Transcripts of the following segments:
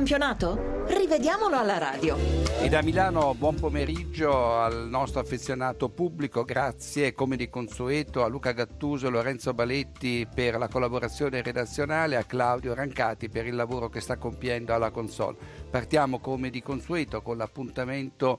campionato? Rivediamolo alla radio. E da Milano buon pomeriggio al nostro affezionato pubblico, grazie come di consueto a Luca Gattuso e Lorenzo Baletti per la collaborazione redazionale, a Claudio Rancati per il lavoro che sta compiendo alla console. Partiamo come di consueto con l'appuntamento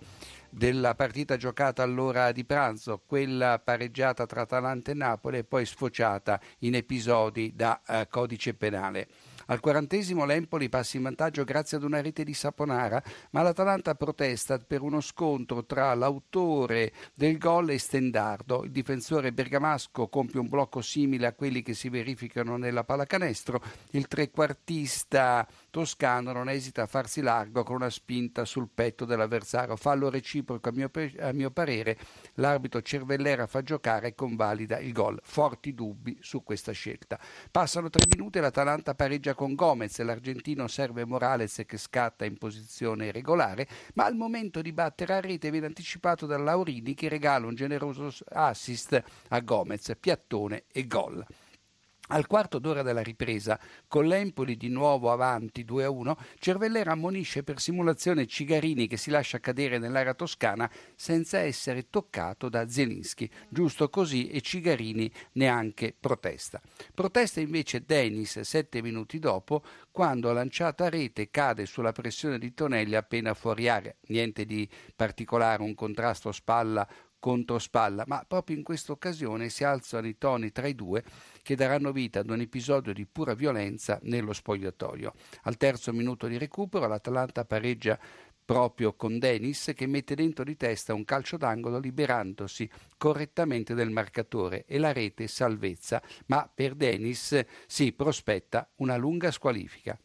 della partita giocata all'ora di pranzo, quella pareggiata tra Atalanta e Napoli e poi sfociata in episodi da uh, codice penale. Al quarantesimo l'Empoli passa in vantaggio grazie ad una rete di Saponara, ma l'Atalanta protesta per uno scontro tra l'autore del gol e Stendardo. Il difensore bergamasco compie un blocco simile a quelli che si verificano nella pallacanestro. Il trequartista toscano non esita a farsi largo con una spinta sul petto dell'avversario. Fallo reciproco a mio, a mio parere. L'arbitro Cervellera fa giocare e convalida il gol. Forti dubbi su questa scelta. Passano tre minuti e l'Atalanta pareggia con Gomez, l'argentino serve Morales che scatta in posizione regolare, ma al momento di battere a rete viene anticipato da Laurini che regala un generoso assist a Gomez, piattone e gol. Al quarto d'ora della ripresa, con l'Empoli di nuovo avanti 2-1, Cervellera ammonisce per simulazione Cigarini che si lascia cadere nell'area toscana senza essere toccato da Zelinski. Giusto così e Cigarini neanche protesta. Protesta invece Dennis sette minuti dopo quando lanciata a rete cade sulla pressione di Tonelli appena fuori area. Niente di particolare, un contrasto spalla contro spalla, ma proprio in questa occasione si alzano i toni tra i due che daranno vita ad un episodio di pura violenza nello spogliatoio. Al terzo minuto di recupero l'Atalanta pareggia proprio con Denis che mette dentro di testa un calcio d'angolo liberandosi correttamente del marcatore e la rete salvezza, ma per Denis si prospetta una lunga squalifica.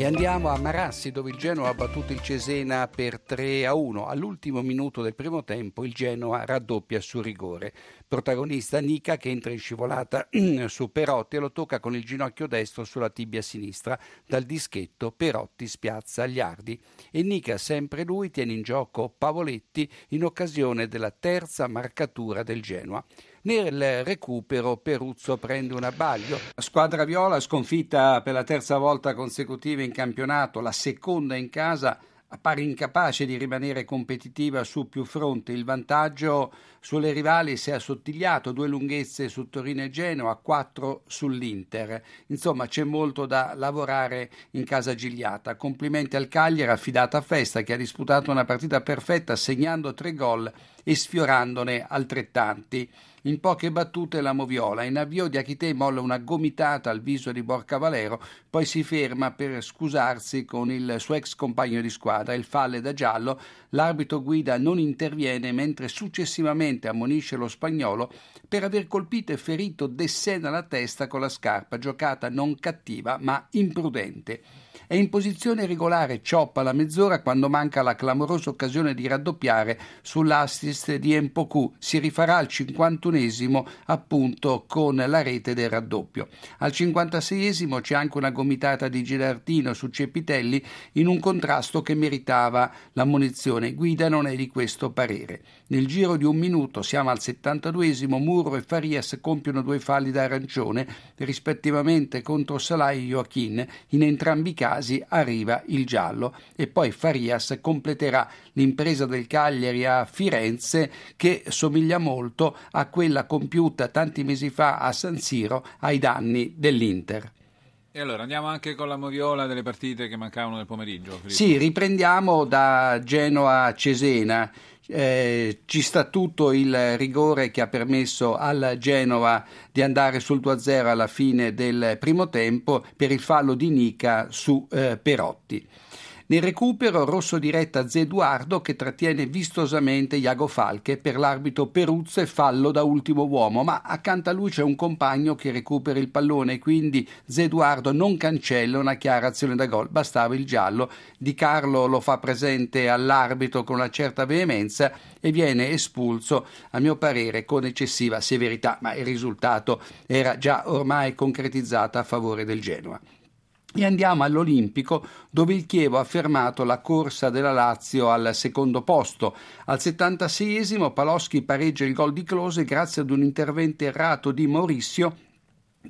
E andiamo a Marassi dove il Genoa ha battuto il Cesena per 3 a 1. All'ultimo minuto del primo tempo il Genoa raddoppia su rigore. Protagonista Nica che entra in scivolata su Perotti e lo tocca con il ginocchio destro sulla tibia sinistra. Dal dischetto Perotti spiazza Agliardi e Nica, sempre lui, tiene in gioco Pavoletti in occasione della terza marcatura del Genoa. Nel recupero Peruzzo prende un abbaglio. La squadra viola sconfitta per la terza volta consecutiva in campionato, la seconda in casa, appare incapace di rimanere competitiva su più fronti. Il vantaggio sulle rivali si è assottigliato, due lunghezze su Torino e Genoa, quattro sull'Inter. Insomma, c'è molto da lavorare in casa Gigliata. Complimenti al Cagliari, affidata a Festa, che ha disputato una partita perfetta, segnando tre gol e sfiorandone altrettanti. In poche battute la Moviola. In avvio di Achite molla una gomitata al viso di Borca Valero, poi si ferma per scusarsi con il suo ex compagno di squadra. Il falle da giallo, l'arbitro guida non interviene mentre successivamente ammonisce lo spagnolo per aver colpito e ferito Dessena alla testa con la scarpa, giocata non cattiva ma imprudente. È in posizione regolare Cioppa alla mezz'ora quando manca la clamorosa occasione di raddoppiare sull'assist di Empoku. Si rifarà al 51esimo appunto con la rete del raddoppio. Al 56esimo c'è anche una gomitata di Gilardino su Cepitelli in un contrasto che meritava l'ammonizione. Guida non è di questo parere. Nel giro di un minuto siamo al 72esimo, Muro e Farias compiono due falli da arancione rispettivamente contro Salah e Joachim. In entrambi i casi casi arriva il giallo e poi Farias completerà l'impresa del Cagliari a Firenze che somiglia molto a quella compiuta tanti mesi fa a San Siro ai danni dell'Inter. E allora andiamo anche con la moviola delle partite che mancavano nel pomeriggio. Filippo. Sì, riprendiamo da Genoa a Cesena. Eh, ci sta tutto il rigore che ha permesso al Genova di andare sul 2-0 alla fine del primo tempo per il fallo di Nica su eh, Perotti. Nel recupero rosso diretta Zeduardo che trattiene vistosamente Iago Falche per l'arbitro Peruzzo e fallo da ultimo uomo, ma accanto a lui c'è un compagno che recupera il pallone quindi Zeduardo non cancella una chiara azione da gol, bastava il giallo. Di Carlo lo fa presente all'arbitro con una certa veemenza e viene espulso, a mio parere, con eccessiva severità, ma il risultato era già ormai concretizzato a favore del Genoa. E andiamo all'Olimpico dove il Chievo ha fermato la corsa della Lazio al secondo posto. Al 76esimo Paloschi pareggia il gol di Close grazie ad un intervento errato di Mauricio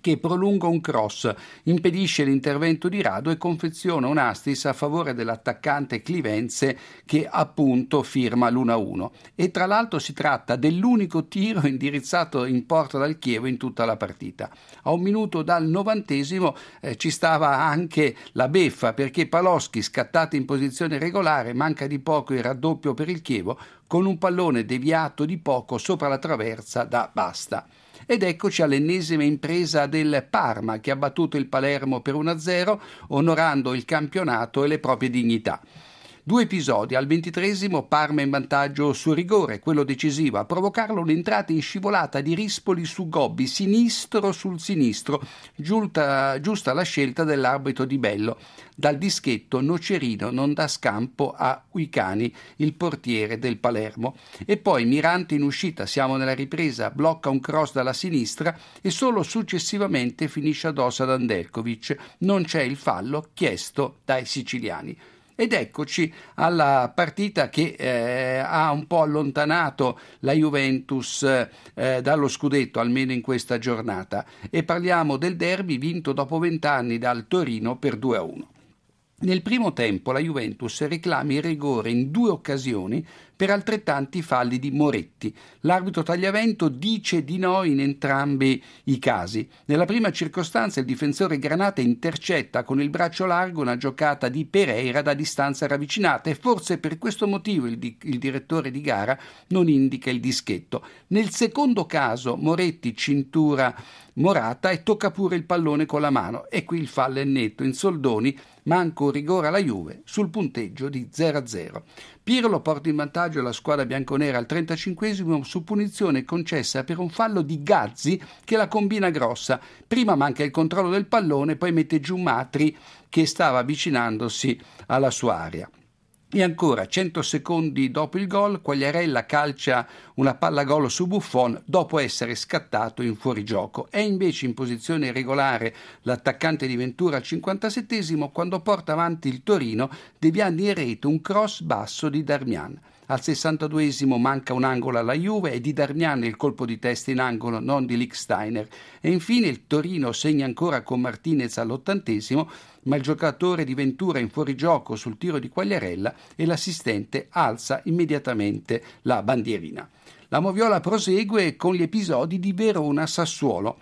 che prolunga un cross, impedisce l'intervento di Rado e confeziona un assist a favore dell'attaccante Clivenze che appunto firma l'1-1. E tra l'altro si tratta dell'unico tiro indirizzato in porta dal Chievo in tutta la partita. A un minuto dal novantesimo eh, ci stava anche la beffa perché Paloschi, scattato in posizione regolare, manca di poco il raddoppio per il Chievo con un pallone deviato di poco sopra la traversa da Basta. Ed eccoci all'ennesima impresa del Parma che ha battuto il Palermo per 1-0, onorando il campionato e le proprie dignità. Due episodi, al ventitresimo Parma in vantaggio su rigore, quello decisivo, a provocarlo un'entrata in scivolata di Rispoli su Gobbi, sinistro sul sinistro, giusta, giusta la scelta dell'arbitro di Bello. Dal dischetto Nocerino non dà scampo a Uicani, il portiere del Palermo. E poi Mirante in uscita, siamo nella ripresa, blocca un cross dalla sinistra e solo successivamente finisce addosso ad Andelkovic. Non c'è il fallo chiesto dai siciliani. Ed eccoci alla partita che eh, ha un po' allontanato la Juventus eh, dallo scudetto, almeno in questa giornata. E parliamo del derby vinto dopo vent'anni dal Torino per 2 a 1. Nel primo tempo la Juventus reclama il rigore in due occasioni per altrettanti falli di Moretti. L'arbitro Tagliavento dice di no in entrambi i casi. Nella prima circostanza il difensore Granata intercetta con il braccio largo una giocata di Pereira da distanza ravvicinata e forse per questo motivo il, di- il direttore di gara non indica il dischetto. Nel secondo caso Moretti cintura Morata e tocca pure il pallone con la mano e qui il fallo è netto in soldoni manco rigore alla Juve sul punteggio di 0-0. Pirlo porta in vantaggio la squadra bianconera al 35 su punizione concessa per un fallo di Gazzi che la combina grossa. Prima manca il controllo del pallone, poi mette giù Matri che stava avvicinandosi alla sua area. E ancora, 100 secondi dopo il gol, Quagliarella calcia una palla gol su Buffon dopo essere scattato in fuorigioco. È invece in posizione irregolare l'attaccante di Ventura al 57 quando porta avanti il Torino deviando in rete un cross basso di Darmian. Al 62esimo manca un angolo alla Juve e di Darmian il colpo di testa in angolo, non di Licksteiner. E infine il Torino segna ancora con Martinez all'ottantesimo, ma il giocatore di Ventura in fuorigioco sul tiro di Quagliarella e l'assistente alza immediatamente la bandierina. La Moviola prosegue con gli episodi di Verona-Sassuolo.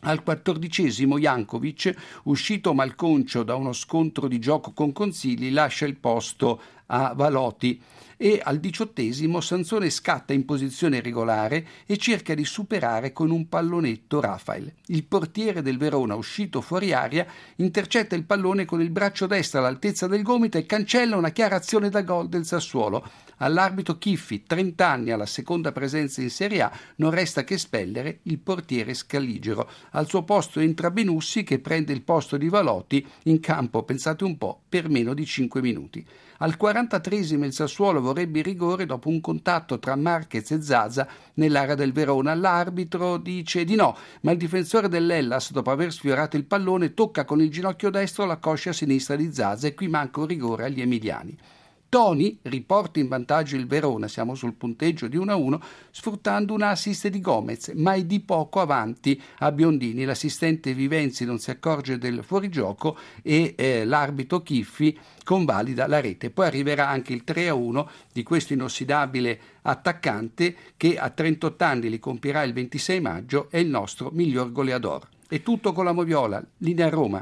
Al quattordicesimo Jankovic, uscito malconcio da uno scontro di gioco con Consigli, lascia il posto a Valoti e al diciottesimo Sansone scatta in posizione regolare e cerca di superare con un pallonetto Rafael. Il portiere del Verona, uscito fuori aria, intercetta il pallone con il braccio destro all'altezza del gomito e cancella una chiara azione da gol del Sassuolo. All'arbitro Chiffi, 30 anni alla seconda presenza in Serie A, non resta che espellere il portiere Scaligero. Al suo posto entra Benussi che prende il posto di Valotti in campo, pensate un po', per meno di 5 minuti. Al 43 il Sassuolo vorrebbe rigore dopo un contatto tra Marquez e Zaza nell'area del Verona. L'arbitro dice di no, ma il difensore dell'Ellas, dopo aver sfiorato il pallone, tocca con il ginocchio destro la coscia sinistra di Zaza e qui manca un rigore agli emiliani. Toni riporta in vantaggio il Verona, siamo sul punteggio di 1-1, sfruttando un assist di Gomez, ma è di poco avanti a Biondini. L'assistente Vivenzi non si accorge del fuorigioco e eh, l'arbitro Chiffi convalida la rete. Poi arriverà anche il 3-1 di questo inossidabile attaccante che a 38 anni li compierà il 26 maggio, è il nostro miglior goleador. È tutto con la Moviola, linea Roma.